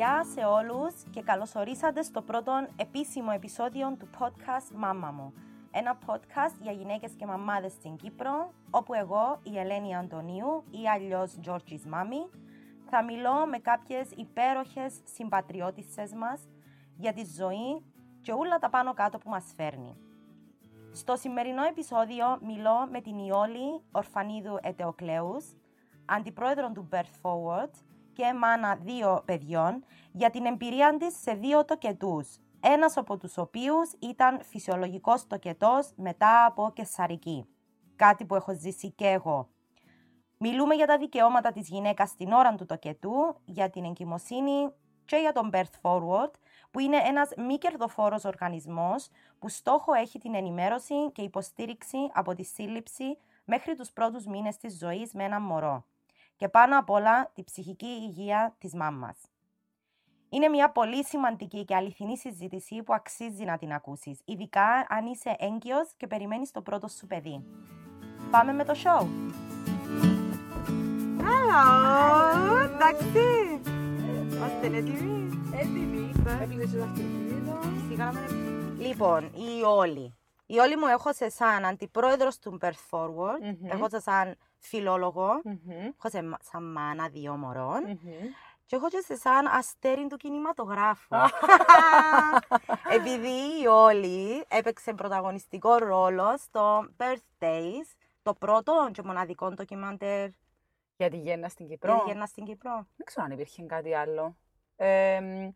Γεια σε όλους και καλωσορίσατε στο πρώτο επίσημο επεισόδιο του podcast «Μάμα μου». Ένα podcast για γυναίκες και μαμάδες στην Κύπρο, όπου εγώ, η Ελένη Αντωνίου ή αλλιώς Georgie's Mommy, θα μιλώ με κάποιες υπέροχες συμπατριώτισσες μας για τη ζωή και όλα τα πάνω κάτω που μας φέρνει. Στο σημερινό επεισόδιο μιλώ με την Ιόλη Ορφανίδου Ετεοκλέους, αντιπρόεδρο του Birth Forward και μάνα δύο παιδιών, για την εμπειρία της σε δύο τοκετούς, ένας από τους οποίους ήταν φυσιολογικός τοκετός μετά από κεσαρική. Κάτι που έχω ζήσει και εγώ. Μιλούμε για τα δικαιώματα της γυναίκας στην ώρα του τοκετού, για την εγκυμοσύνη και για τον Birth Forward, που είναι ένας μη κερδοφόρος οργανισμός που στόχο έχει την ενημέρωση και υποστήριξη από τη σύλληψη μέχρι τους πρώτους μήνες της ζωής με ένα μωρό. Και πάνω απ' όλα τη ψυχική υγεία της μάμας. Είναι μια πολύ σημαντική και αληθινή συζήτηση που αξίζει να την ακούσεις, ειδικά αν είσαι έγκυος και περιμένεις το πρώτο σου παιδί. Πάμε με το show! Hello, εντάξει. Είμαστε έτοιμοι. Έτοιμη. Έκλεισε το αυτοκίνητο. Λοιπόν, η Όλη. Η Όλη μου έχω σε σαν αντιπρόεδρος του Birth Forward, Μμμ. έχω σε σαν φιλόλογο, Μμμ. έχω σε μα- σαν μάνα δύο μωρών Μμμ. και έχω και σε σαν αστέρι του κινηματογράφου. Επειδή η Όλη έπαιξε πρωταγωνιστικό ρόλο στο Birthdays, το πρώτο και μοναδικό ντοκιμαντέρ Για τη γέννα στην για Κύπρο. τη γέννα στην Κύπρο. Δεν ξέρω αν υπήρχε κάτι άλλο. Ε, μ,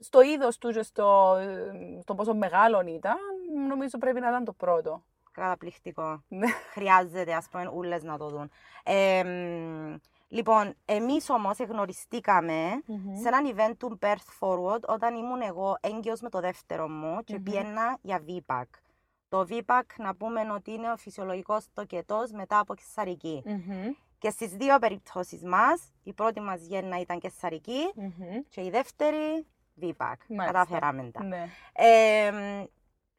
στο είδος του και στο, ε, στο πόσο μεγάλο ήταν, νομίζω πρέπει να ήταν το πρώτο. Καταπληκτικό. Ναι. Χρειάζεται, ας πούμε, ούλες να το δουν. Ε, μ, λοιπόν, εμείς όμως γνωριστήκαμε σε έναν event του Birth Forward όταν ήμουν εγώ έγκυος με το δεύτερο μου και Μμμ. πιένα για VPAC. Το VPAC να πούμε ότι είναι ο φυσιολογικός τοκετός μετά από κεσαρική. Μμμ. Και στις δύο περιπτώσεις μας, η πρώτη μας γέννα ήταν κεσαρική Μμμ. και η δεύτερη VPAC. Μάλιστα. Καταφέραμε τα. Ναι. Ε, μ, η-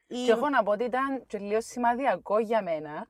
Και έχω να πω ότι ήταν και λίγο σημαδιακό για μένα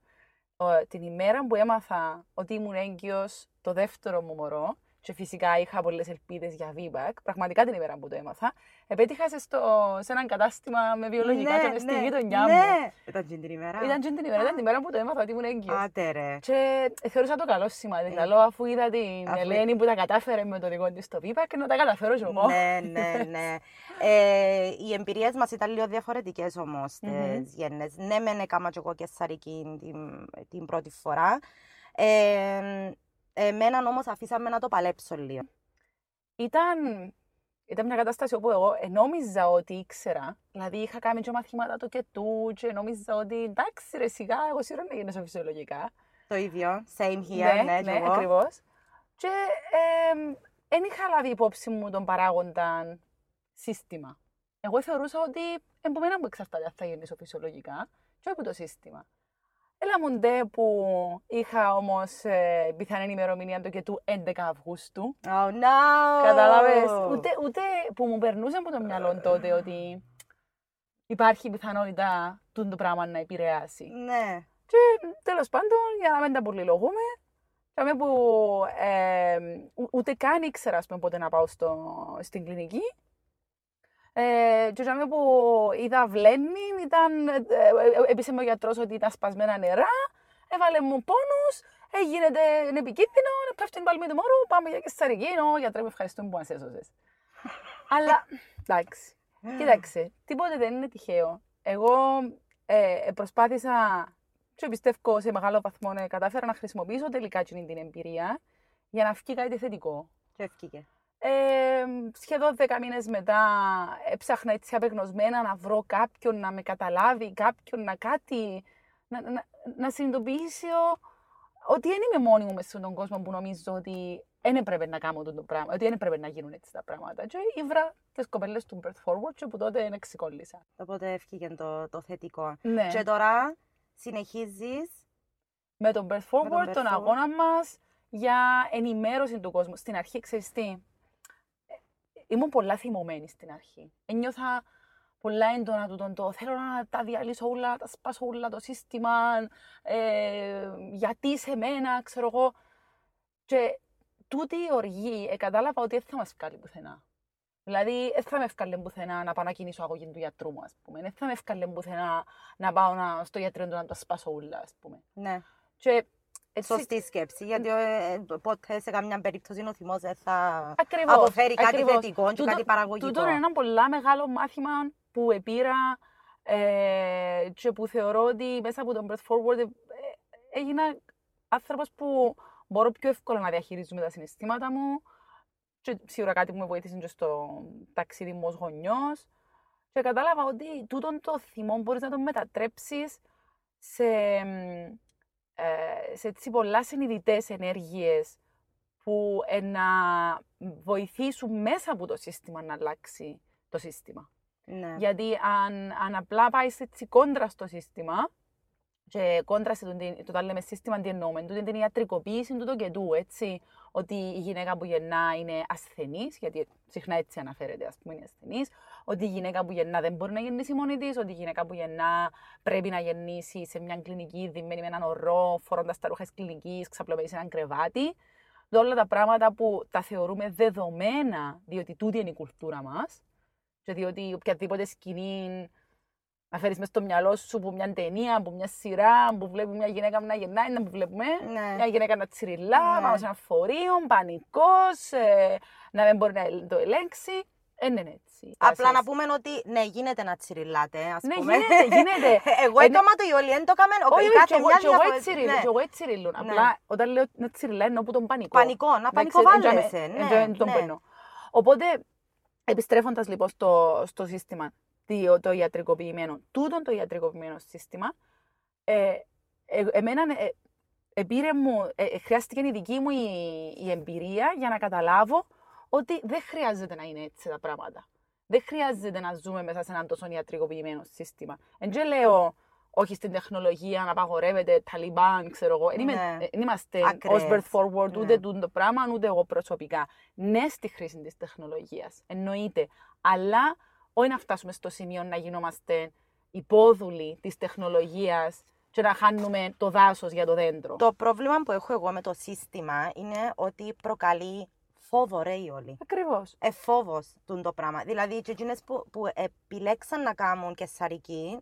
ο, την ημέρα που έμαθα ότι ήμουν έγκυος το δεύτερο μου μωρό και φυσικά είχα πολλές ελπίδες για VBAC, πραγματικά την ημέρα που το έμαθα, επέτυχα σε, στο, σε έναν κατάστημα με βιολογικά και στη γειτονιά μου. ναι. Ήταν και την ημέρα. Ήταν και την ημέρα, ήταν την ημέρα που το έμαθα ότι ήμουν έγκυος. Άτε ρε. Και θεωρούσα το καλό σημάδι. Ε, Καλό αφού είδα την αφού- Ελένη που τα κατάφερε με το δικό της το VBAC και να τα καταφέρω κι εγώ. ναι, ναι, ναι. Ε, οι εμπειρίες μας ήταν λίγο διαφορετικές όμως στι Μμμ. γέννες. Ναι, μεν έκανα και εγώ κεσαρική την, την πρώτη φορά. Ε, εμένα όμως αφήσαμε να το παλέψω λίγο. Ήταν, ήταν μια κατάσταση όπου εγώ ε, νόμιζα ότι ήξερα. Δηλαδή είχα κάνει και μαθήματα το κετού και νόμιζα ότι εντάξει ρε σιγά, εγώ σίγουρα να γίνεσαι φυσιολογικά. Το ίδιο. Same here, ναι, ναι, και εγώ. ακριβώς. Και δεν είχα λάβει υπόψη μου τον παράγοντα σύστημα. Εγώ θεωρούσα ότι από μένα που εξαρτάται αν θα γεννήσω φυσιολογικά και όχι από το σύστημα. Έλα μου ντε που είχα όμως ε, πιθανή ημερομηνία το κετού 11 Αυγούστου. Oh no! Κατάλαβες; Ούτε, ούτε που μου περνούσε από το μυαλό τότε ότι υπάρχει πιθανότητα τούτο το πράγμα να επηρεάσει. Ναι. Και τέλος πάντων, για να μην τα πολυλογούμε, Κάμε που ε, ου- ούτε καν ήξερα ας πούμε, πότε να πάω στο, στην κλινική. Ε, και κάμε που είδα βλέμμη, ήταν, ε, ε, ε, έπεισε με ο γιατρός ότι ήταν σπασμένα νερά, έβαλε μου πόνους, ε, γίνεται είναι επικίνδυνο, ε, πέφτει την παλμή του μόρου, πάμε για κεσταρική, ο γιατρέ με ευχαριστούμε που μας έσωσες. Αλλά, εντάξει, κοίταξε, τίποτε δεν είναι τυχαίο. Εγώ ε, ε, προσπάθησα και πιστεύω σε μεγάλο βαθμό ε, κατάφερα να χρησιμοποιήσω τελικά εκείνη την εμπειρία για να βγει κάτι θετικό. Και ευκήκε. Ε, σχεδόν 10 μήνες μετά έψαχνα έτσι απεγνωσμένα να βρω κάποιον να με καταλάβει, κάποιον να κάτι, να, να, να συνειδητοποιήσω ότι δεν είμαι μόνη μου μέσα στον κόσμο που νομίζω ότι δεν έπρεπε να κάνω αυτό το πράγμα, ότι δεν έπρεπε να γίνουν έτσι τα πράγματα. Και ήβρα τις κοπέλες του Birth Forward και που τότε δεν εξηκόλλησα. Οπότε ευκήκε το, το θετικό. Ναι. Και τώρα συνεχίζεις με τον Birth Forward, τον Birth τον Forward. αγώνα μας για ενημέρωση του κόσμου. Στην αρχή, ξέρεις τι, ε, ήμουν πολλά θυμωμένη στην αρχή. Ένιωθα πολλά έντονα του τον το θέλω να τα διαλύσω όλα, να τα σπάσω όλα το σύστημα, ε, γιατί σε μένα, ξέρω εγώ. Και τούτη η οργή, ε, κατάλαβα ότι δεν θα μας βγάλει πουθενά. Δηλαδή, δεν θα με ευκάλε πουθενά να πάω να κινήσω αγωγή του γιατρού μου, ας πούμε. Δεν θα με ευκάλε πουθενά να πάω να, στο γιατρό του να το σπάσω ούλα, ας πούμε. Ναι. Και έτσι, Σωστή σκέψη, γιατί ε, ε, ποτέ σε καμιά περίπτωση ο θυμός δεν θα Ακριβώς, αποφέρει κάτι ακριβώς. θετικό και Τούτο- κάτι παραγωγικό. Τούτο είναι ένα πολλά μεγάλο μάθημα που επήρα ε, και που θεωρώ ότι μέσα από τον Breath Forward ε, έγινα άνθρωπος που μπορώ πιο εύκολα να διαχειρίζομαι τα συναισθήματα μου και σίγουρα κάτι που με βοήθησε και στο ταξίδι μου ως γονιός και κατάλαβα ότι τούτον το θυμό μπορείς να το μετατρέψεις σε, μ, ε, σε έτσι πολλά συνειδητές ενέργειες που ε, να βοηθήσουν μέσα από το σύστημα να αλλάξει το σύστημα. Ναι. Γιατί αν, αν απλά πάεις έτσι κόντρα στο σύστημα, και κόντρα σε το, το, το λέμε σύστημα τι εννοούμε, τούτη είναι την ιατρικοποίηση του το και του, έτσι, ότι η γυναίκα που γεννά είναι ασθενής, γιατί συχνά έτσι αναφέρεται, ας πούμε, είναι ασθενής, ότι η γυναίκα που γεννά δεν μπορεί να γεννήσει μόνη της, ότι η γυναίκα που γεννά πρέπει να γεννήσει σε μια κλινική δημένη με έναν ορό, φορώντας τα ρούχα της κλινικής, ξαπλωμένη σε έναν κρεβάτι. Όλα τα πράγματα που τα θεωρούμε δεδομένα, διότι τούτη είναι η κουλτούρα μας, και διότι οποιαδήποτε σκηνή να φέρεις μες στο μυαλό σου που μια ταινία, που μια σειρά, που βλέπει μια γυναίκα να γεννάει, να που βλέπουμε. Ναι. Μια γυναίκα να τσιριλά, Ναι. πάμε σε ένα φορείο, πανικός, ε, να μην μπορεί να το ελέγξει. Ε, ναι, ναι, έτσι. Απλά να Τάσεις. πούμε ότι ναι, γίνεται να τσιριλάτε, ας Ναι, πούμε. γίνεται, γίνεται. Εγώ Ε, έτομα το Ιωλί, δεν το έκαμε, ο- Όχι, η όχι, κάθε και εγώ- μια και εγώ διαφορε- έτσι ριλούν, ναι. και εγώ έτσι ριλούν. Απλά όταν λέω να τσιριλά εννοώ που τον πανικό. Πανικό, να Εντάξει, πανικοβάλλεσαι, εντιαμε- ναι, εντιαμε τον ναι. παίρνω. Οπότε, επιστρέφοντας λοιπόν στο, στο σύστημα το, το ιατρικοποιημένο, τούτον το ιατρικοποιημένο σύστημα, ε, ε, εμένα ε, επήρε μου, ε, ε, χρειάστηκε η δική μου η, η εμπειρία για να καταλάβω ότι δεν χρειάζεται να είναι έτσι τα πράγματα. Δεν χρειάζεται να ζούμε μέσα σε έναν τόσο ιατρικοποιημένο σύστημα. Εν και λέω, όχι στην τεχνολογία να απαγορεύεται, Ταλιμπάν, ξέρω εγώ. Εν είμαι- Ναι. ε, εν είμαστε Ακραίες. ως birth forward, Ναι. ούτε τούτο το πράγμα, ούτε εγώ προσωπικά. Ναι στη χρήση της τεχνολογίας, εννοείται. Αλλά όχι να φτάσουμε στο σημείο να γινόμαστε υπόδουλοι της τεχνολογίας και να χάνουμε το δάσος για το δέντρο. Το πρόβλημα που έχω εγώ με το σύστημα είναι ότι προκαλεί φόβο, ρε όλοι. Ακριβώς. Ε, φόβος τούν το πράγμα. Δηλαδή, και εκείνες που, που επιλέξαν να κάνουν κεσαρική,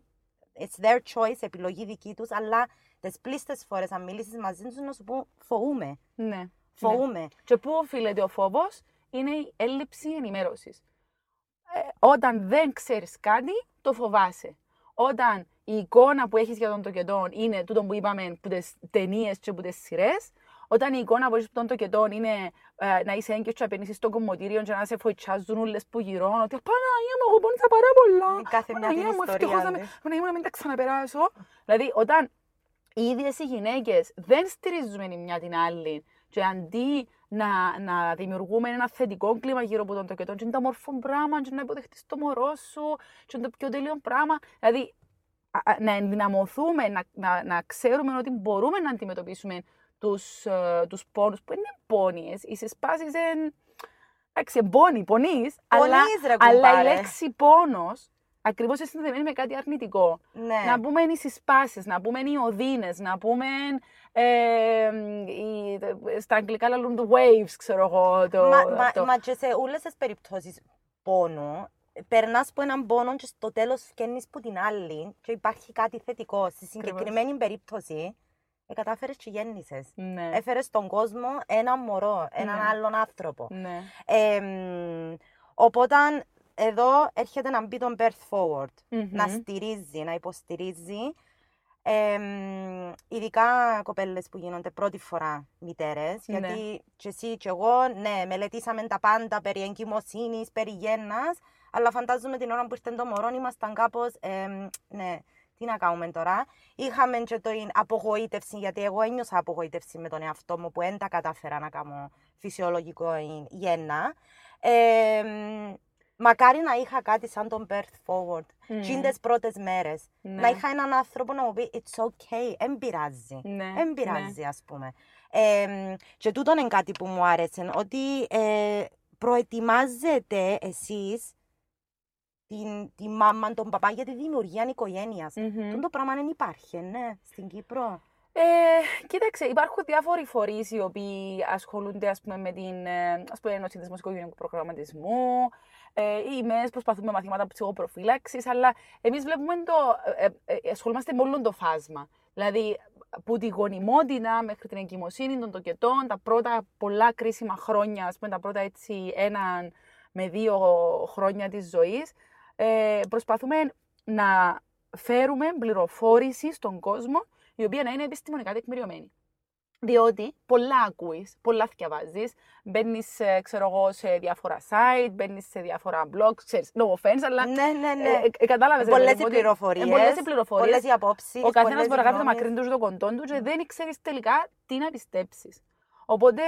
it's their choice, επιλογή δική τους, αλλά τις πλήστες φορές, αν μιλήσεις μαζί τους, να σου πούν φοβούμαι, Ναι. φοβούμαι. Και πού οφείλεται ο φόβος, είναι η έλλειψη ενημέρωσης. Ε, όταν δεν ξέρεις κάτι, το φοβάσαι. Όταν η εικόνα που έχεις για τον τοκετόν είναι τούτο που είπαμε από τις ταινίες και από τις σειρές, όταν η εικόνα που έχεις από τον τοκετόν είναι ε, να είσαι έγκυος και να παίρνεις στο κομμωτήριο και να σε φοητσάζουν όλες που γυρών, ότι Παναγία μου, εγώ πόνισα πάρα πολλά. Η κάθε μια Παναγία την μου, ιστορία ευτυχώς να με- της. Παναγία μου, να μην τα ξαναπεράσω. Δηλαδή, όταν οι ίδιες οι γυναίκες δεν στηρίζουμε η μια την άλλη και αντί να, να δημιουργούμε ένα θετικό κλίμα γύρω από τον τοκετόν και είναι το όμορφο πράγμα και να υποδεχτείς το μωρό σου και είναι το πιο τέλειο πράγμα. Δηλαδή, α- α- να ενδυναμωθούμε, να, να, να ξέρουμε ότι μπορούμε να αντιμετωπίσουμε τους, ε, τους πόνους που είναι πόνιες. Οι συσπάσεις είναι... Εντάξει, είναι πόνοι, πονείς, αλλά, Πονείς, ρε αλλά η κουμπάρε. λέξη πόνος ακριβώς είναι συνδεδεμένη με κάτι αρνητικό. Ναι. Να πούμε οι συσπάσεις, να πούμε οι οδύνες, να πούμε ε, οι, στα αγγλικά λαλούν το waves, ξέρω εγώ. Το, Μα, μα, αυτό. μα και σε όλες τις περιπτώσεις πόνου, περνάς από έναν πόνο και στο τέλος φκένεις που την άλλη και υπάρχει κάτι θετικό. Στη συγκεκριμένη περίπτωση, ε, κατάφερες και γέννησες. ναι. Έφερες στον κόσμο ένα μωρό, έναν Ναι. άλλον άνθρωπο. ναι. Ε, μ, οπότε εδώ έρχεται να μπει το birth forward, να Μμμ. στηρίζει, να υποστηρίζει. Ε, μ, ειδικά κοπέλες που γίνονται πρώτη φορά μητέρες, Ναι. γιατί και εσύ και εγώ, ναι, μελετήσαμε τα πάντα περί εγκυμοσύνης, περί γέννας, αλλά φαντάζομαι την ώρα που ήρθε το μωρό ήμασταν κάπως, ε, μ, ναι, τι να κάνουμε τώρα; Είχαμε και την απογοήτευση, γιατί εγώ ένιωσα απογοήτευση με τον εαυτό μου που δεν τα κατάφερα να κάνω φυσιολογικό γέννα. Ε, μ, μακάρι να είχα κάτι σαν τον birth forward. Μμ. Mm. τις πρώτες μέρες. Ναι. Να είχα έναν άνθρωπο να μου πει it's okay, δεν πειράζει. Ναι, Δεν πειράζει, ας πούμε. Ε, μ, και τούτο είναι κάτι που μου άρεσε, ότι ε, προετοιμάζετε εσείς την, τη μάμα, τον παπά για τη δημιουργία οικογένειας. Μμμ. Τούτο πράγμα δεν υπάρχει, ναι, στην Κύπρο. Ε, κοίταξε, υπάρχουν διάφοροι φορείς οι οποίοι ασχολούνται ας πούμε, με την ε, ας πούμε, ο συνδεσμό οικογενειακού προγραμματισμού. Ε, οι ΜΕΣ προσπαθούμε μαθήματα ψυχοπροφύλαξης, αλλά εμείς βλέπουμε το. Ε, ε, ε, ασχολούμαστε με όλο το φάσμα. Δηλαδή, που τη γονιμότητα μέχρι την εγκυμοσύνη των τοκετών, τα πρώτα πολλά κρίσιμα χρόνια, ας πούμε, τα πρώτα έτσι ένα με δύο χρόνια της ζωής, ε, προσπαθούμε να φέρουμε πληροφόρηση στον κόσμο η οποία να είναι επιστημονικά τεκμηριωμένη. Διότι πολλά ακούεις, πολλά διαβάζει, μπαίνεις ξέρω εγώ, σε διάφορα site, μπαίνεις σε διάφορα blogs, ξέρεις, no offense, αλλά. Ναι, ναι, ναι. Ε, ε, Κατάλαβες. Πολλές οι πληροφορίες. Πολλές οι πληροφορίες. Πολλές οι απόψεις. Ο καθένας μπορεί να γράφει το μακρύ τους, το κοντό τους, και δεν ξέρεις τελικά τι να πιστέψεις. Οπότε,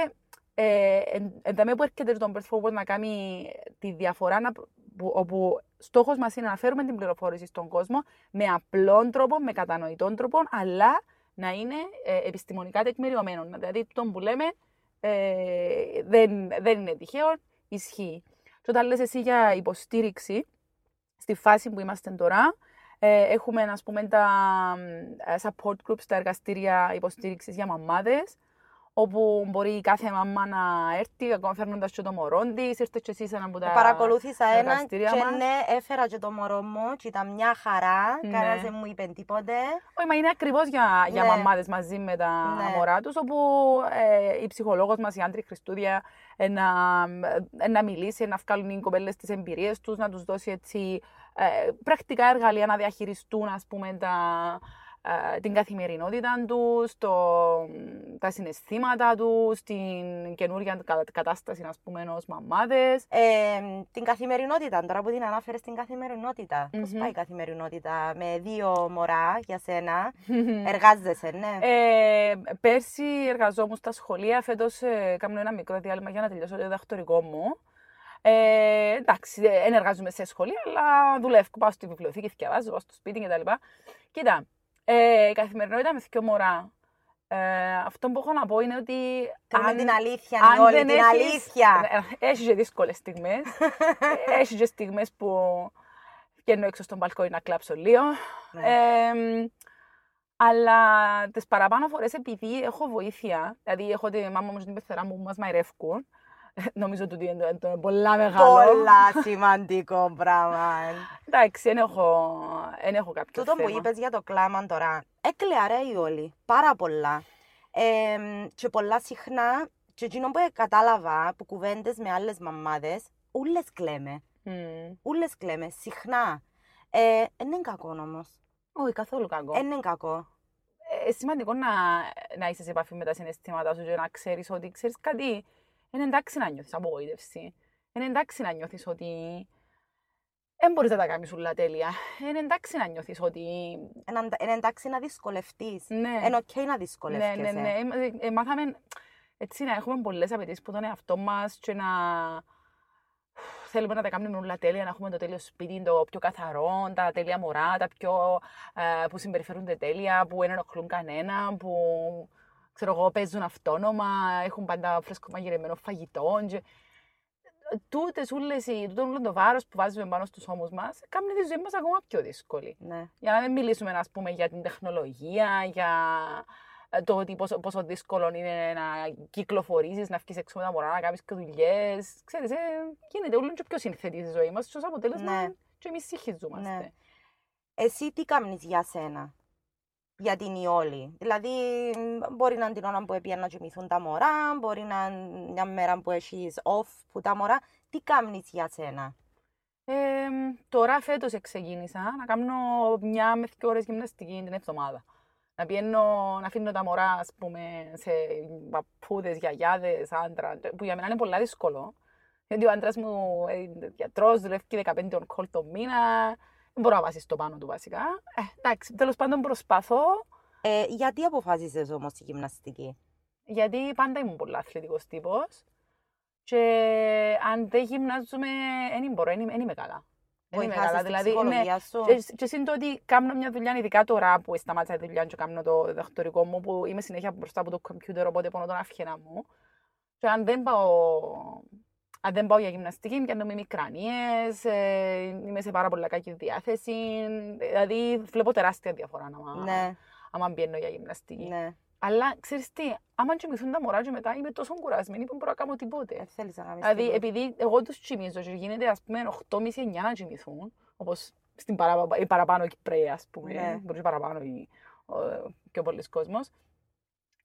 ε, ενταμέ που έρχεται το Birth Forward να κάνει τη διαφορά, να, που, όπου στόχος μας είναι να φέρουμε την πληροφόρηση στον κόσμο με απλόν τρόπο, με κατανοητό τρόπο, αλλά να είναι ε, επιστημονικά τεκμηριωμένο. Δηλαδή, το που λέμε ε, δεν, δεν είναι τυχαίο, ισχύει. Και όταν λες εσύ για υποστήριξη, στη φάση που είμαστε τώρα, ε, έχουμε ας πούμε τα ε, support groups, τα εργαστήρια υποστήριξης για μαμάδες, όπου μπορεί κάθε μαμά να έρθει, ακόμα φέρνοντας και το μωρό της, ήρθε και εσείς ένα από τα Παρακολούθησα ένα και εργαστήρια μας. ναι, έφερα και το μωρό μου και ήταν μια χαρά. Ναι. Κανένας δεν μου είπε τίποτε. Όχι, μα είναι ακριβώς για, για Ναι. μαμάδες μαζί με τα Ναι. μωρά τους, όπου ε, η ψυχολόγος μας, η Άντρη Χριστούδια, ε, να, ε, να μιλήσει, να βγάλουν οι κοπέλες τις εμπειρίες τους, να τους δώσει έτσι, ε, πρακτικά εργαλεία να διαχειριστούν ας πούμε, τα, ε, την καθημερινότητα τους, τα συναισθήματα τους, την καινούργια κα- κατάσταση ας πούμε, ενός μαμάδες. Ε, την καθημερινότητα, τώρα που την ανάφερες στην καθημερινότητα. Πώς Μμμ. πάει η καθημερινότητα με δύο μωρά για σένα; Εργάζεσαι, ναι. Ε, πέρσι εργαζόμουν στα σχολεία, φέτος ε, κάνω ένα μικρό διάλειμμα για να τελειώσω το διδακτορικό μου. Ε, εντάξει, δεν εργάζομαι σε σχολεία, αλλά δουλεύω. Πάω στη βιβλιοθήκη, διαβάζω, πάω στο σπίτι κτλ. Κοίτα, ε, η καθημερινότητα με δύο μωρά. Ε, αυτό που έχω να πω είναι ότι. Θέλουμε αν- την αλήθεια, αν Νιόλη, δεν την έχεις- αλήθεια. Ε, Έχεις και δύσκολες στιγμές. Έχεις και στιγμές που βγαίνω έξω στον μπαλκόνι να κλάψω λίγο. Ναι. Ε, αλλά τις παραπάνω φορές επειδή έχω βοήθεια, δηλαδή έχω τη μάμα μου και την πεθερά μου που μας μαϊρεύκουν, νομίζω ότι είναι το- το πολλά μεγάλο. Πολλά σημαντικό πράγμα. Εντάξει, δεν έχω, δεν έχω κάποιο Τούτο που θέμα. είπες για το κλάμα τώρα, έκλαια ρε η όλη, πάρα πολλά. Ε, και πολλά συχνά, και εκείνο που κατάλαβα από κουβέντες με άλλες μαμάδες, ούλες κλαίμε, Μμμ. ούλες κλαίμε, συχνά. Ε, δεν είναι κακό όμως, Όχι, καθόλου κακό. δεν είναι κακό. Ε, σημαντικό να, να είσαι σε επαφή με τα συναισθήματά σου και να ξέρεις ότι ξέρεις κάτι. Είναι εντάξει να νιώθεις απογοήτευση. Είναι εντάξει να νιώθεις ότι δεν μπορείς να τα κάνεις όλα τέλεια. Είναι εντάξει να νιώθεις ότι... Είναι είναι εντάξει να δυσκολευτείς. Ναι, Είναι οκ να ναι, δυσκολεύεσαι. ναι, ναι. Ε, ε, μάθαμε έτσι να έχουμε πολλές απαιτήσεις που τον εαυτό μας και να θέλουμε να τα κάνουμε όλα τέλεια, να έχουμε το τέλειο σπίτι, το πιο καθαρό, τα τέλεια μωρά, τα πιο ε, που συμπεριφέρονται τέλεια, που δεν ενοχλούν κανένα, που ξέρω εγώ, παίζουν αυτόνομα, έχουν πάντα φρέσκο μαγειρεμένο φαγητό. Και... Τούτες ούλες, οι- τούτο όλο το βάρος που βάζουμε πάνω στους ώμους μας, κάνει τη ζωή μας ακόμα πιο δύσκολη. Ναι. Για να μην μιλήσουμε, ας πούμε, για την τεχνολογία, για ε, το ότι πόσο, πόσο δύσκολο είναι να κυκλοφορήσεις, να βγεις έξω με τα μωρά, να κάνεις και δουλειές. Ξέρεις, ε, γίνεται όλο και πιο σύνθετη η ζωή μας και ως αποτέλεσμα Ναι. και εμείς συγχυζόμαστε. Ναι. Εσύ τι κάνεις για σένα, για την Ιόλη. Δηλαδή, μ, μπορεί να είναι την ώρα που έπιαν να κοιμηθούν τα μωρά, μπορεί να είναι μια μέρα που έχεις off που τα μωρά. Τι κάνεις για σένα; Ε, τώρα φέτος ξεκίνησα να κάνω μια με δύο ώρες γυμναστική την εβδομάδα. Να πηγαίνω, να αφήνω τα μωρά, ας πούμε, σε παππούδες, γιαγιάδες, άντρας, που για μένα είναι πολύ δύσκολο. Γιατί ο άντρας μου ε, είναι γιατρός, δουλεύει 15 on call το μήνα, δεν μπορώ να βάσεις το πάνω του βασικά. Ε, εντάξει, τέλος πάντων προσπαθώ, Ε, γιατί αποφάσισες όμως τη γυμναστική; γιατί πάντα ήμουν πολύ αθλητικός τύπος και αν δεν γυμνάζομαι, δεν μπορώ, δεν είμαι- δεν είμαι καλά. Δεν είμαι Βοηθάς καλά, στην δηλαδή, ναι, ψυχολογία σου; Και, και συν το ότι κάνω μια δουλειά, ειδικά τώρα που σταμάτησα τη δουλειά και κάνω το διδακτορικό μου, που είμαι συνέχεια μπροστά από το κομπιούτερ, οπότε πονώ τον αυχένα μου. Και αν δεν πάω, αν δεν πάω για γυμναστική, πιάνω με μικρανίες, ε, είμαι σε πάρα πολύ κακή διάθεση. Δηλαδή, βλέπω τεράστια διαφορά άμα, Ναι, άμα μπαίνω για γυμναστική. ναι. Αλλά ξέρεις τι, άμα κοιμηθούν τα μωρά και μετά είμαι τόσο κουρασμένη που δεν μπορώ να κάνω τίποτε. Δεν θέλεις να κάνεις Δηλαδή, τίποτα. επειδή εγώ τους κοιμίζω και γίνεται ας πούμε 8.30-9 να κοιμηθούν, όπως στην παρα, οι παραπάνω Κυπρέοι ας πούμε, Ναι. μπορεί και παραπάνω ή ο, πιο πολλοί κόσμος,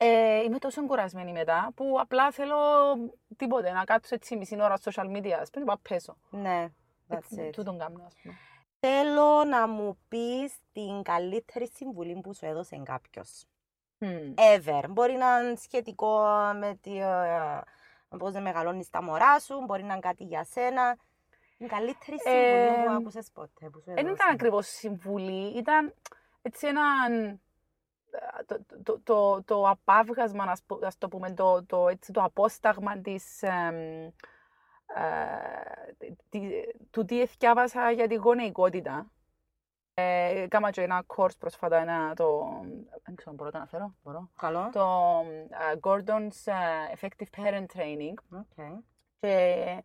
ε, είμαι τόσο κουρασμένη μετά που απλά θέλω τίποτε, να κάτσω έτσι μισή ώρα στο social media, ας πούμε, και να πέσω. Ναι, that's Έτσι, it. τούτον κάνω, ας πούμε. Θέλω να μου πεις την καλύτερη συμβουλή που σου έδωσε κάποιος. Μμμ. Ever. Μπορεί να είναι σχετικό με τη, ε, πώς να μεγαλώνεις τα μωρά σου, μπορεί να είναι κάτι για σένα. Την καλύτερη συμβουλή που Ε, άκουσες ποτέ, που σου Δεν έδωσε. ήταν ακριβώς συμβουλή, ήταν έτσι ένα το, το, το, το απαύγασμα, ας, πω- ας το πούμε, το, το, έτσι, το απόσταγμα της, εμ, ε, τι- του τι εθκιάβασα για τη γονεϊκότητα. Ε, Έκαμα και ένα course πρόσφατα, ένα, το, δεν ξέρω, μπορώ να το αναφέρω, μπορώ. Καλό. Το ε, Gordon's ε, Effective Parent Training, OK. και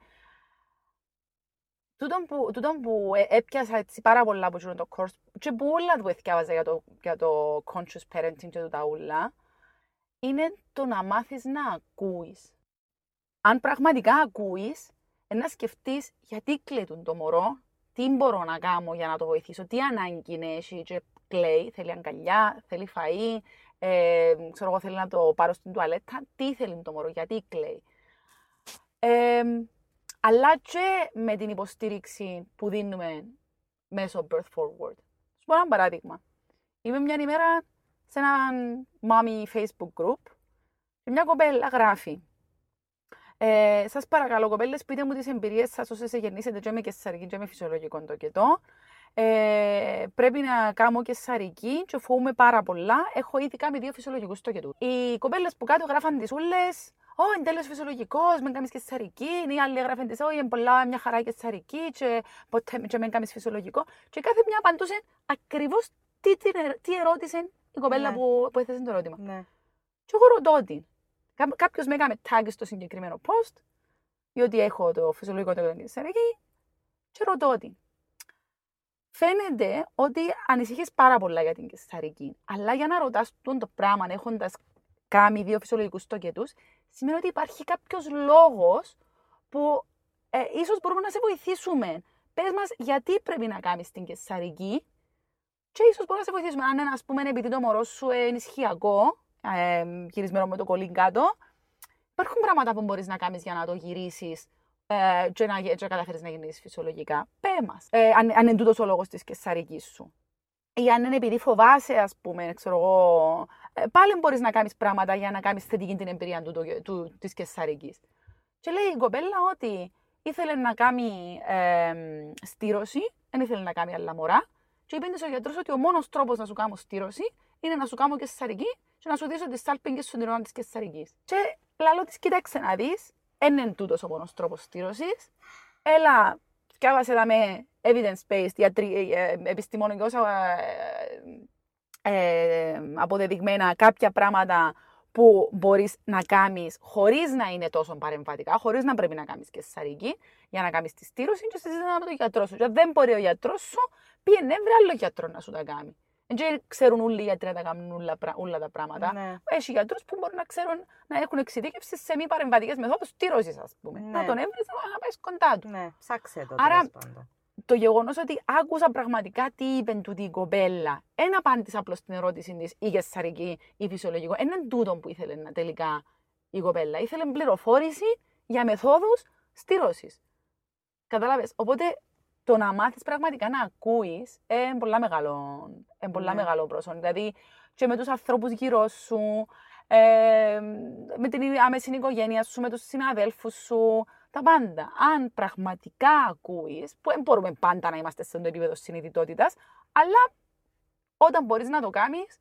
τούτον που, τούτον που ε- έπιασα έτσι πάρα πολλά από εκείνο το course και που όλα που έθιαβαζα για το, για το conscious parenting και τα ούλα είναι το να μάθεις να ακούεις. Αν πραγματικά ακούεις, ε, να σκεφτείς γιατί κλαίτουν το μωρό, τι μπορώ να κάνω για να το βοηθήσω, τι ανάγκη έχει και κλαίει, θέλει αγκαλιά, θέλει φαΐ, ε, ξέρω εγώ θέλει να το πάρω στην τουαλέτα, τι θέλει το μωρό, γιατί κλαίει. Ε, αλλά και με την υποστήριξη που δίνουμε μέσω Birth Forward. Σου πω ένα παράδειγμα. Είμαι μια ημέρα σε ένα mommy Facebook group και μια κοπέλα γράφει ε, σας παρακαλώ κοπέλες πείτε μου τις εμπειρίες σας όσες γεννήσετε και με κεσαρική και με φυσιολογικό το κετό. Ε, πρέπει να κάνω κεσαρική και φοβούμαι πάρα πολλά. Έχω ήδη κάνει δύο φυσιολογικούς στο κετού. Οι κοπέλες που κάτω γράφαν τις ούλες Ω, είναι τέλος φυσιολογικός, μην κάνεις κεσαρική. Οι άλλοι έγραφαν τις, όχι, είναι πολλά μια χαρά κεσαρική και ποτέ και μην κάνεις φυσιολογικό. Και κάθε μια απαντούσε ακριβώς τι, τι, τι ερώτησε η κοπέλα Ναι. που, που έθεσε το ερώτημα. Ναι. Και εγώ ρωτώ την. Κάποιος με έκαμε tag στο συγκεκριμένο post, διότι έχω το φυσιολογικό το κεσαρική, και ρωτώ την. Φαίνεται ότι ανησυχείς πάρα πολλά για την κεσαρική. Αλλά για να ρωτάς τον το πράγμα, έχοντας κάνει δύο φυσιολογικούς τοκετούς, σημαίνει ότι υπάρχει κάποιος λόγος που ε, ίσως μπορούμε να σε βοηθήσουμε. Πες μας γιατί πρέπει να κάνεις την κεσαρική και ίσως μπορούμε να σε βοηθήσουμε. Αν είναι, ας πούμε, επειδή το μωρό σου είναι ισχυακό, ε, γυρισμένο με το κολλήν κάτω, υπάρχουν πράγματα που μπορείς να κάνεις για να το γυρίσεις ε, και να, και να καταφέρεις να γίνεις φυσιολογικά. Πέ μας, ε, αν, αν είναι τούτος ο λόγος της κεσαρικής σου. Ή αν είναι επειδή φοβάσαι, ας πούμε, ξέρω εγώ, ε, πάλι μπορείς να κάνεις πράγματα για να κάνεις θετική την εμπειρία του, του, του, της κεσαρικής. Και λέει η κοπέλα ότι ήθελε να κάνει ε, στήρωση, δεν ήθελε να κάνει άλλα μωρά. Και είπε ο γιατρός ότι ο μόνος τρόπος να σου κάνω στήρωση είναι να σου κάνω κεσαρική και να σου δείσω τις σάλπιγγες στον τυρόνα της κεσαρικής. Και λαλό της, κοίταξε να δεις, δεν είναι τούτος ο μόνος τρόπος στήρωσης. Έλα, σκάβασε τα με evidence-based, γιατρι, ε, επιστημονικώς ε, ε, αποδεδειγμένα κάποια πράγματα που μπορείς να κάνεις χωρίς να είναι τόσο παρεμβατικά, χωρίς να πρέπει να κάνεις και σαρική, για να κάνεις τη στήρωση και συζητάμε με τον γιατρό σου. Και αν δεν μπορεί ο γιατρός σου, πήγαινε βρε άλλο γιατρό να σου τα κάνει. Δεν ξέρουν όλοι οι γιατροί να τα κάνουν όλα, πρα- όλα τα πράγματα. Ναι. Έχει γιατρούς που μπορούν να ξέρουν να έχουν εξειδίκευση σε μη παρεμβατικές μεθόδους στήρωση, ας πούμε. Ναι. Να τον έβρεις να πάει κοντά του. Ναι, ψάξε το Άρα- τέλος πάντων. Το γεγονός ότι άκουσα πραγματικά τι είπε τούτη η κοπέλα, δεν απάντησα απλώς στην ερώτηση της ή κεσαρική ή φυσιολογικό. Δεν είναι τούτο που ήθελε να τελικά η κοπέλα. Ήθελε πληροφόρηση για μεθόδους στήρωση. Κατάλαβε. Οπότε το να μάθεις πραγματικά να ακούεις είναι πολλά μεγάλο, είναι πολλά Ναι. μεγάλο πρόσωπο. Δηλαδή και με τους ανθρώπους γύρω σου, ε, με την άμεση οικογένεια σου, με τους συναδέλφους σου, τα πάντα. Αν πραγματικά ακούεις, που δεν μπορούμε πάντα να είμαστε σε το επίπεδο συνειδητότητας, αλλά όταν μπορείς να το κάνεις,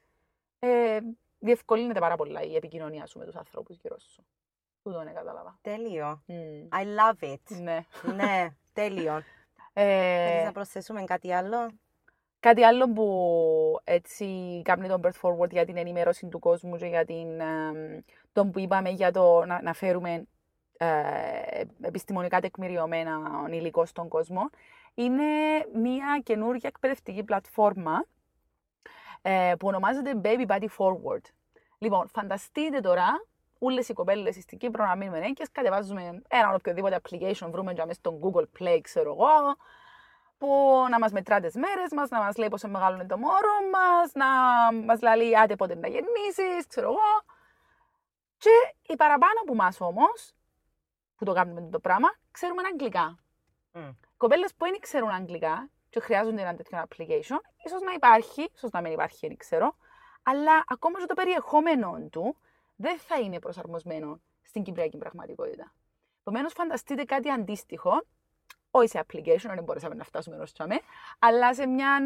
ε, διευκολύνεται πάρα πολλά η επικοινωνία σου με τους ανθρώπους γύρω σου. Τούτο είναι κατάλαβα. Τέλειο. Μμμ. I love it. Ναι. ναι, τέλειο. Ε, Θέλεις να προσθέσουμε κάτι άλλο; Κάτι άλλο που έτσι κάνει τον Birth Forward για την ενημέρωση του κόσμου και για την, εμ, τον που είπαμε για το να, να φέρουμε ε, επιστημονικά τεκμηριωμένα υλικό στον κόσμο είναι μια καινούργια εκπαιδευτική πλατφόρμα ε, που ονομάζεται Baby Body Forward. Λοιπόν, φανταστείτε τώρα όλες οι κοπέλες στην Κύπρο να μείνουμε έγκυες, κατεβάζουμε ένα οποιοδήποτε application, βρούμε για μέσα στο Google Play, ξέρω εγώ, που να μας μετρά τις μέρες μας, να μας λέει πόσο μεγάλο είναι το μωρό μας, να μας λέει άντε πότε να γεννήσει, ξέρω εγώ. Και οι παραπάνω από εμάς όμως, που το κάνουμε το πράγμα, ξέρουμε αγγλικά. Μμ. Κοπέλες που δεν ξέρουν αγγλικά και χρειάζονται ένα τέτοιο application, ίσως να υπάρχει, ίσως να μην υπάρχει, δεν ξέρω, αλλά ακόμα και το περιεχόμενο του δεν θα είναι προσαρμοσμένο στην κυπριακή πραγματικότητα. Επομένως, φανταστείτε κάτι αντίστοιχο, όχι σε application, δεν μπορέσαμε να φτάσουμε ως τσάμε, αλλά σε μια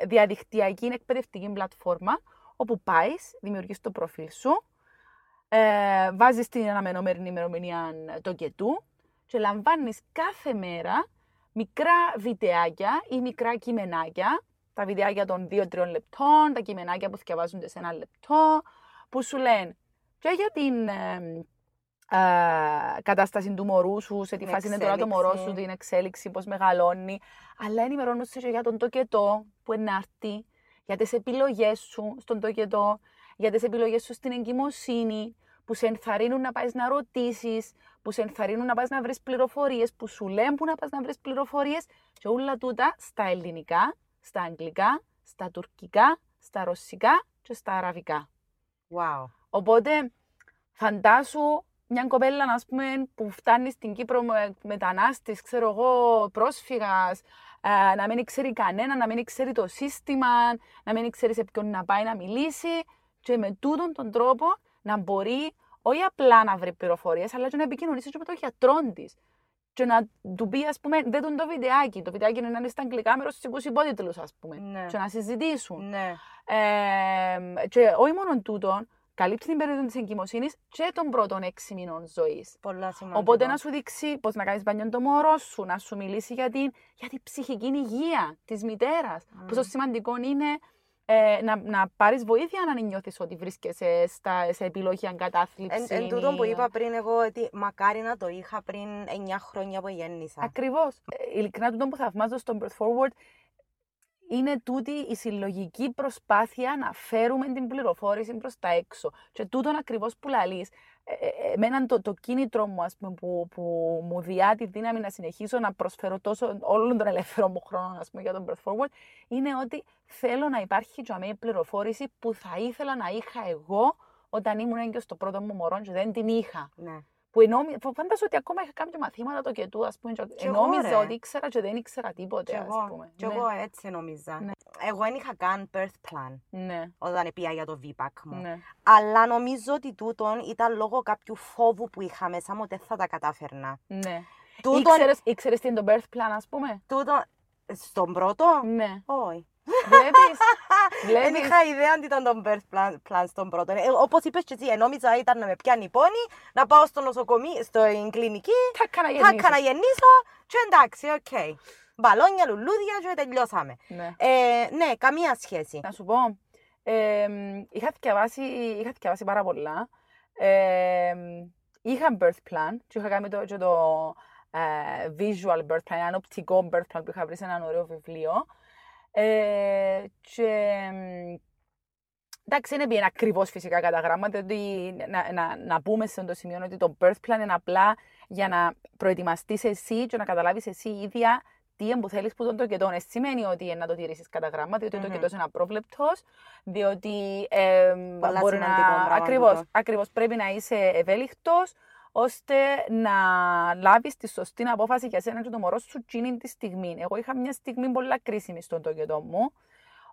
ε, διαδικτυακή εκπαιδευτική πλατφόρμα, όπου πάεις, δημιουργείς το προφίλ σου, ε, βάζεις την αναμενόμενη ημερομηνία το και του και λαμβάνεις κάθε μέρα μικρά βιντεάκια ή μικρά κειμενάκια, τα βιντεάκια των 2-3 λεπτών, τα κειμενάκια που διαβάζονται σε ένα λεπτό, που σου λένε και για την ε, ε, κατάσταση του μωρού σου, σε τι Την φάση είναι τώρα το μωρό σου, εξέλιξη. την εξέλιξη, πώς μεγαλώνει, αλλά ενημερώνουν σε και για τον τοκετό που είναι να έρθει, για τις επιλογές σου στον τοκετό, για τις επιλογές σου στην εγκυμοσύνη, που σε ενθαρρύνουν να πάεις να ρωτήσεις, που σε ενθαρρύνουν να πας να βρεις πληροφορίες, που σου λένε που να πας να βρεις πληροφορίες και όλα τούτα στα ελληνικά, στα αγγλικά, στα τουρκικά, στα ρωσικά και στα αραβικά. Wow. Οπότε, φαντάσου μια κοπέλα, ας πούμε, που φτάνει στην Κύπρο με μετανάστης, ξέρω εγώ, πρόσφυγας, ε, να μην ξέρει κανένα, να μην ξέρει το σύστημα, να μην ξέρει σε ποιον να πάει να μιλήσει και με τούτον τον τρόπο να μπορεί όχι απλά να βρει πληροφορίες, αλλά και να επικοινωνήσει και με τον γιατρό της. Και να του πει, ας πούμε, δεν τον το βιντεάκι. Το βιντεάκι είναι να είναι στα αγγλικά με ρωσικού υπότιτλους, ας πούμε. Ναι. Και να συζητήσουν. Ναι. Ε, και όχι μόνο τούτον, καλύπτει την περίοδο της εγκυμοσύνης και των πρώτων έξι μηνών ζωής. Πολλά σημαντικό. Οπότε να σου δείξει πώς να κάνεις μπανιόν το μωρό σου, να σου μιλήσει για την, για την ψυχική υγεία της μητέρας. Μμ. Πόσο σημαντικό είναι ε, να, να πάρεις βοήθεια αν νιώθεις ότι βρίσκεσαι στα, σε επιλογή εγκατάθλιψη. Εν, εν τούτον που είπα πριν εγώ ότι μακάρι να το είχα πριν 9 χρόνια που γέννησα. Ακριβώς. Ειλικρινά, τούτο που θαυμάζω στο Birth Forward είναι τούτη η συλλογική προσπάθεια να φέρουμε την πληροφόρηση προς τα έξω. Και τούτον ακριβώς που λαλείς, ε, ε, εμένα το, το κίνητρο μου ας πούμε, που, που μου διά τη δύναμη να συνεχίσω να προσφέρω τόσο όλον τον ελεύθερο μου χρόνο ας πούμε, για τον Birth Forward, είναι ότι θέλω να υπάρχει για μένα η πληροφόρηση που θα ήθελα να είχα εγώ όταν ήμουν έγκυος στο πρώτο μου μωρό και δεν την είχα. Ναι. Που ενόμι... φαντάζομαι ότι ακόμα είχα κάνει κάποια το και του, ας πούμε, και Κι εγώ, ενόμιζα ρε. ότι ήξερα και δεν ήξερα τίποτε, Κι ας εγώ, πούμε. κι Ναι. εγώ έτσι νομίζα. Ναι. Εγώ δεν είχα καν birth plan Ναι, όταν πήγα για το VPAC μου. ναι. Αλλά νομίζω ότι τούτον ήταν λόγω κάποιου φόβου που είχα μέσα μου ότι δεν θα τα κατάφερνα. ναι. Τούτον, Ήξερες, ήξερες τι είναι το birth plan, ας πούμε; τούτον, στον πρώτο, Ναι. όχι. Βλέπεις, Δεν βλέπεις; είχα ιδέα ότι ήταν το birth plan, plan στον πρώτο. Ε, όπως είπες και εσύ, νόμιζα ήταν να με πιάνει πόνοι, να πάω στο νοσοκομείο, στην κλινική, Θα έκανα θα γεννήσεις. ξαναγεννήσω και εντάξει, οκ. Μπαλόνια, λουλούδια και τελειώσαμε. Ναι. Ε, ναι, καμία σχέση. Να σου πω, ε, είχα διαβάσει, είχα διαβάσει πάρα πολλά. Ε, είχα birth plan και είχα κάνει το, και το ε, visual birth plan, ένα οπτικό birth plan που είχα βρει σε ένα ωραίο βιβλίο. Ε, και μ, εντάξει, είναι bien ακριβώς φυσικά κατά γράμματα, ότι να, να, να πούμε σε αυτό το σημείο ότι το birth plan είναι απλά για να προετοιμαστείς εσύ και να καταλάβεις εσύ ίδια τι είναι που θέλεις που τον τοκετό. Δεν σημαίνει ότι είναι να το τηρήσεις κατά γράμμα, διότι Μμμ. το τοκετός είναι απρόβλεπτος, διότι ε, Πολλά μπορεί να... σημαντικό πράγμα Ακριβώς, τούτο. ακριβώς, πρέπει να είσαι ευέλικτος, ώστε να λάβεις τη σωστή απόφαση για σένα και το μωρό σου εκείνη τη στιγμή. Εγώ είχα μια στιγμή πολύ κρίσιμη στον τοκετό μου,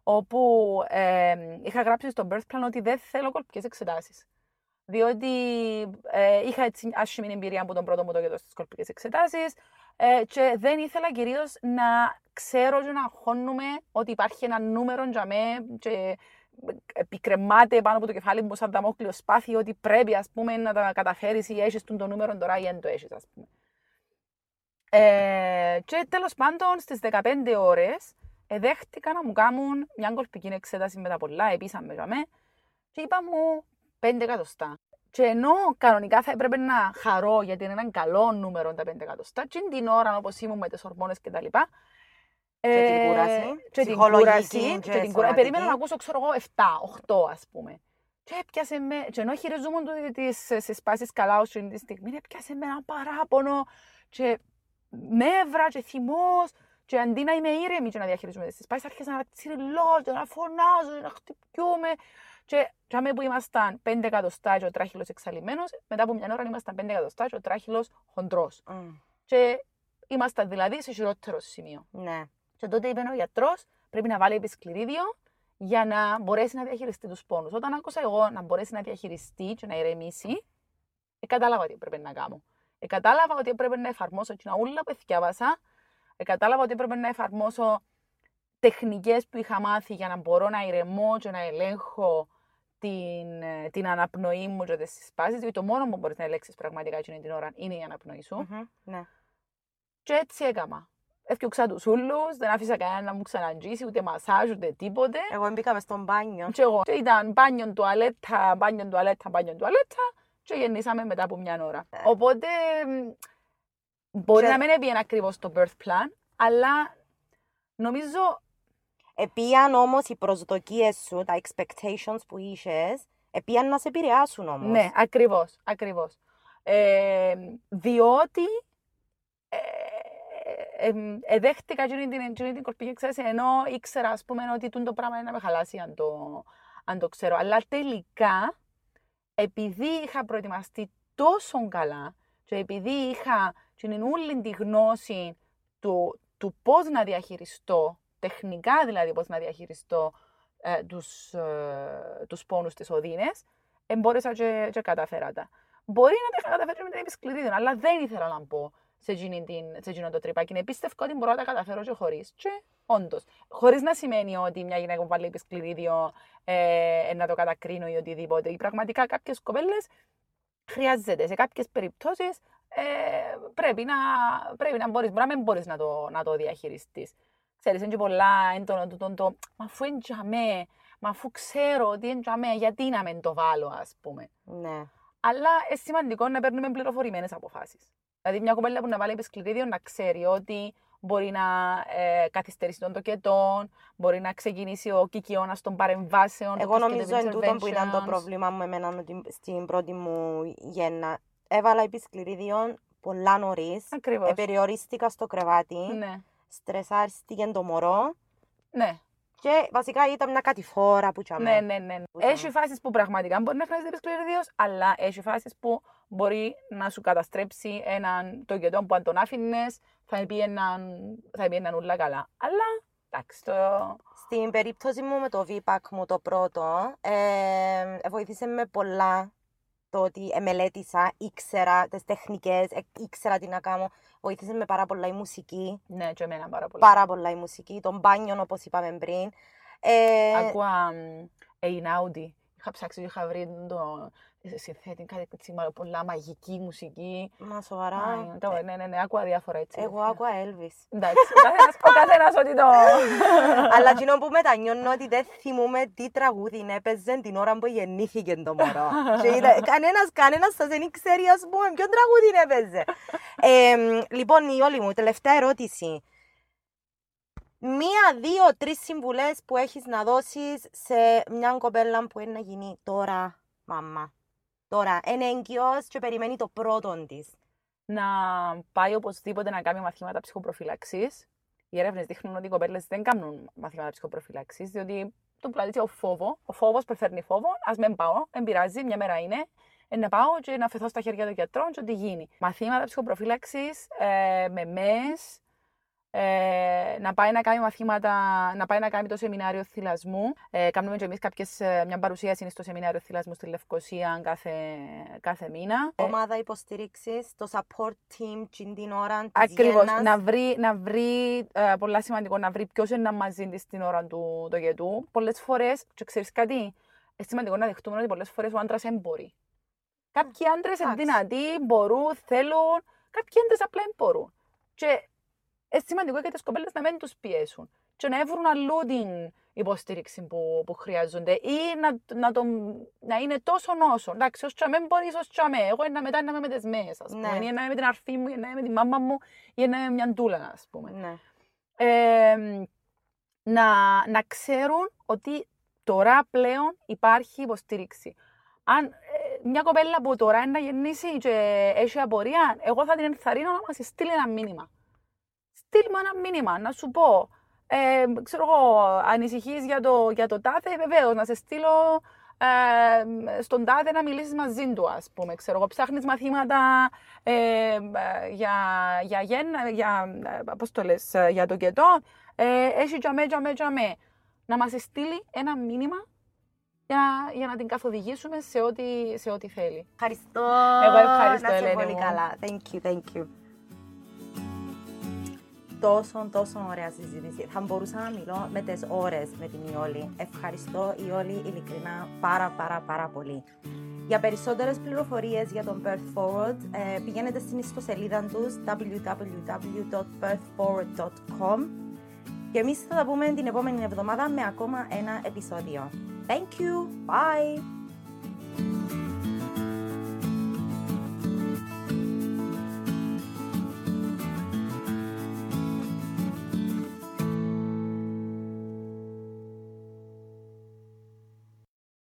όπου ε, είχα γράψει στο birth plan ότι δεν θέλω κολπικές εξετάσεις. Διότι ε, είχα έτσι άσχημη εμπειρία από τον πρώτο μου τοκετό στις κολπικές εξετάσεις ε, και δεν ήθελα κυρίως να ξέρω και να αγχώνουμε ότι υπάρχει ένα νούμερο για μέ και επικρεμάται πάνω από το κεφάλι μου σαν δαμόκλειο σπάθη ότι πρέπει ας πούμε να τα καταφέρεις ή έχεις τον το νούμερο τώρα ή δεν το έχεις ας πούμε. Ε, και τέλος πάντων στις 15 ώρες εδέχτηκα να μου κάνουν μια κολπική εξέταση με τα πολλά, επίσαμε για μέ και είπα μου 5 εκατοστά. Και ενώ κανονικά θα έπρεπε να χαρώ γιατί είναι έναν καλό νούμερο τα 5 εκατοστά, και την ώρα όπως ήμουν με τις ορμόνες κτλ. Και την κούραση, και την ψυχολογική κούραση, και και την κούραση. σωματική. Περίμενα να ακούσω, ξέρω εγώ, 7, 8 ας πούμε. Και έπιασε με, και ενώ χειριζόμουν το τις συσπάσεις καλά ως την στιγμή, έπιασε με ένα παράπονο και νεύρα και θυμός και αντί να είμαι ήρεμη και να διαχειρίζομαι τις συσπάσεις, άρχισα να τσιριλώ και να φωνάζω και να χτυπιούμαι. Και κάμε που ήμασταν 5 εκατοστά και ο τράχυλος εξαλειμμένος, μετά από μια ώρα ήμασταν 5 εκατοστά και ο τράχυλος χοντρός. Μμ, Και ήμασταν δηλαδή σε χειρότερο σημείο. Ναι. Και τότε είπε ο γιατρός πρέπει να βάλει επισκληρίδιο για να μπορέσει να διαχειριστεί τους πόνους. Όταν άκουσα εγώ να μπορέσει να διαχειριστεί και να ηρεμήσει, ε, κατάλαβα τι έπρεπε να κάνω. Ε, κατάλαβα ότι έπρεπε να εφαρμόσω την ούλα που εθιάβασα. Ε, κατάλαβα ότι έπρεπε να εφαρμόσω τεχνικές που είχα μάθει για να μπορώ να ηρεμώ και να ελέγχω την, ε, την αναπνοή μου και τις συσπάσεις, διότι το μόνο που μπορείς να ελέγξεις πραγματικά εκείνη την ώρα είναι η αναπνοή σου. Μμμ, Ναι. Και έτσι έκανα. Έφτιαξα τους ούλους, δεν άφησα κανένα να μου ξαναντζήσει, ούτε μασάζ, ούτε τίποτε. Εγώ μπήκα μες στο μπάνιο. Και εγώ. Και ήταν μπάνιο τουαλέτα, μπάνιο τουαλέτα, μπάνιο τουαλέτα και γεννήσαμε μετά από μια ώρα. Ε. Οπότε μ, μπορεί Και- να μην έπιεν ακριβώς το birth plan, αλλά νομίζω Επίαν όμως οι προσδοκίες σου, τα expectations που είχες, επίαν να σε επηρεάσουν όμως. Ναι, ακριβώς, ακριβώς. Ε, διότι ε, ε, ε, εδέχτηκα εκείνη την, εκείνη την κορπή, ξέρεις, ενώ ήξερα, ας πούμε, ότι τούτο το πράγμα είναι να με χαλάσει αν το, αν το ξέρω. Αλλά τελικά, επειδή είχα προετοιμαστεί τόσο καλά και επειδή είχα την όλη τη γνώση του, του πώς να διαχειριστώ, τεχνικά δηλαδή πώς να διαχειριστώ ε, τους, ε, τους πόνους της οδύνες, εμπόρεσα και, και καταφέρα τα. Μπορεί να τα είχα καταφέρει με την επισκληρίδα, αλλά δεν ήθελα να μπω σε, εκείνη την, σε εκείνο το τρυπάκι. Και πίστευα ότι μπορώ να τα καταφέρω και χωρίς. Και όντως, χωρίς να σημαίνει ότι μια γυναίκα που βάλει επισκληρίδιο ε, ε, να το κατακρίνω ή οτιδήποτε. Ή πραγματικά κάποιες κοπέλες χρειάζεται. Σε κάποιες περιπτώσεις ε, πρέπει, να, πρέπει να μπορείς, μπορεί να μην μπορείς να το, να το διαχειριστείς. Ξέρεις, είναι και πολλά έντονο το, το, το, μα αφού είναι για μέ, μα αφού ξέρω ότι είναι για μέ, γιατί να μην το βάλω, ας πούμε. Ναι. Αλλά είναι σημαντικό να παίρνουμε πληροφορημένες αποφάσεις. Δηλαδή, μια κοπέλα που να βάλει επισκληρίδιο να ξέρει ότι μπορεί να ε, καθυστερήσει τον τοκετόν, μπορεί να ξεκινήσει ο κικιώνας των παρεμβάσεων. Εγώ το νομίζω cascade εν τούτο που ήταν το interventions. πρόβλημα μου εμένα ότι στην πρώτη μου γέννα. Έβαλα επισκληρίδιο πολλά νωρίς. Ακριβώς. Περιορίστηκα στο κρεβάτι. Ναι, Στρεσάρστηκε το μωρό. ναι. Και βασικά ήταν μια κατηφόρα που τσαμέ. Ναι, ναι, ναι. Ούτω. Έχει φάσεις που πραγματικά μπορεί να χρειάζεται επισκληρίδιο, αλλά έχει φάσεις που μπορεί να σου καταστρέψει έναν τοκετό που αν τον άφηνες θα πήγαιναν, θα πήγαιναν όλα καλά. Αλλά εντάξει, το. Στην περίπτωση μου με το VPAC μου το πρώτο, ε, βοήθησε με πολλά το ότι εμελέτησα, ήξερα τις τεχνικές, ε, ήξερα τι να κάνω. Βοήθησε με πάρα πολλά η μουσική, Ναι, και εμένα πάρα πολύ. πάρα πολλά η μουσική, τον μπάνιο όπως είπαμε πριν. Ε, Ακούα Εινάουντι. Είχα ψάξει και είχα βρει το συνθέτη κάτι έτσι, μάλλον πολλά μαγική μουσική. Μα σοβαρά. Α, το- Ναι, ναι, ναι, άκουα διάφορα έτσι. Εγώ άκουα Elvis. Εντάξει, ο καθένας, ο καθένας ότι το... Αλλά εκείνο που μετανιώνω ότι δεν θυμούμαι τι τραγούδι έπαιζε την ώρα που γεννήθηκε το μωρό. Και είδα- κανένας, κανένας σας δεν ξέρει ας πούμε ποιο τραγούδι έπαιζε. Ε, λοιπόν, η όλη μου τελευταία ερώτηση. Μία, δύο, τρεις συμβουλές που έχεις να δώσεις σε μια κοπέλα που είναι να γίνει τώρα μαμά. Τώρα, είναι έγκυος και περιμένει το πρώτο της. να πάει οπωσδήποτε να κάνει μαθήματα ψυχοπροφύλαξης. Οι έρευνες δείχνουν ότι οι κοπέλες δεν κάνουν μαθήματα ψυχοπροφύλαξης, διότι τον πλανήτη ο φόβο. Ο φόβος προφέρνει φόβο. Α μην πάω, δεν πειράζει, μια μέρα είναι. Ε, να πάω και να φεθώ στα χέρια των γιατρών και ό,τι γίνει. Μαθήματα ψυχοπροφύλαξης ε, με ΜΕΣ, ε, να πάει να κάνει μαθήματα, να πάει να κάνει το σεμινάριο θυλασμού. Ε, κάνουμε και εμείς κάποιες, ε, μια παρουσίαση είναι στο σεμινάριο θυλασμού στη Λευκοσία κάθε, κάθε μήνα. Ε, Ομάδα υποστήριξης, το support team την την ώρα της Ακριβώς. γέννας. Να βρει, να βρει ε, πολλά σημαντικό, να βρει ποιος είναι μαζί της την ώρα του το γετού. Πολλές φορές, και ξέρεις κάτι, είναι σημαντικό να δεχτούμε ότι πολλές φορές ο άντρας δεν μπορεί. Κάποιοι άντρες είναι εντάξει. δυνατοί, μπορούν, θέλουν, κάποιοι άντρες απλά δεν μπορούν. Και είναι σημαντικό και τις κοπέλες να μην τους πιέσουν και να βρουν αλλού την υποστήριξη που, που χρειάζονται ή να, να, το, να είναι τόσο όσο. Εντάξει, ως τσαμέ μπορείς ως τσαμέ. Εγώ να μετά να είμαι με τις μέσες, ας πούμε. Ναι. Ή να είμαι με την αρφή μου, ή να είμαι με τη μάμα μου, ή να είμαι με μια ντούλα, ας πούμε. Ναι. Ε, να, να ξέρουν ότι Τώρα πλέον υπάρχει υποστήριξη. Αν ε, μια κοπέλα που τώρα είναι να γεννήσει και έχει απορία, εγώ θα την ενθαρρύνω να μας στείλει ένα μήνυμα. Στείλ μου ένα μήνυμα, να σου πω. Ε, ξέρω εγώ, ανησυχείς για το, για το τάδε, βεβαίως, να σε στείλω ε, στον τάδε να μιλήσεις μαζί του, ας πούμε. Ξέρω εγώ, ψάχνεις μαθήματα ε, για, για, για, για, πώς το λες, για το κετό. Ε, έχει τζαμέ, τζαμέ, τζαμέ. Να μας στείλει ένα μήνυμα για, για να την καθοδηγήσουμε σε ό,τι, σε ό,τι θέλει. Ευχαριστώ. Εγώ ευχαριστώ, να είσαι Ελένη πολύ μου. καλά. Thank you, thank you. Τόσο, τόσο ωραία συζήτηση. Θα μπορούσα να μιλώ με τις ώρες με την Ιόλη. Ευχαριστώ Ιόλη ειλικρινά πάρα πάρα πάρα πολύ. Για περισσότερες πληροφορίες για τον Birth Forward ε, πηγαίνετε στην ιστοσελίδα τους www.birthforward.com και εμείς θα τα πούμε την επόμενη εβδομάδα με ακόμα ένα επεισόδιο. Thank you. Bye.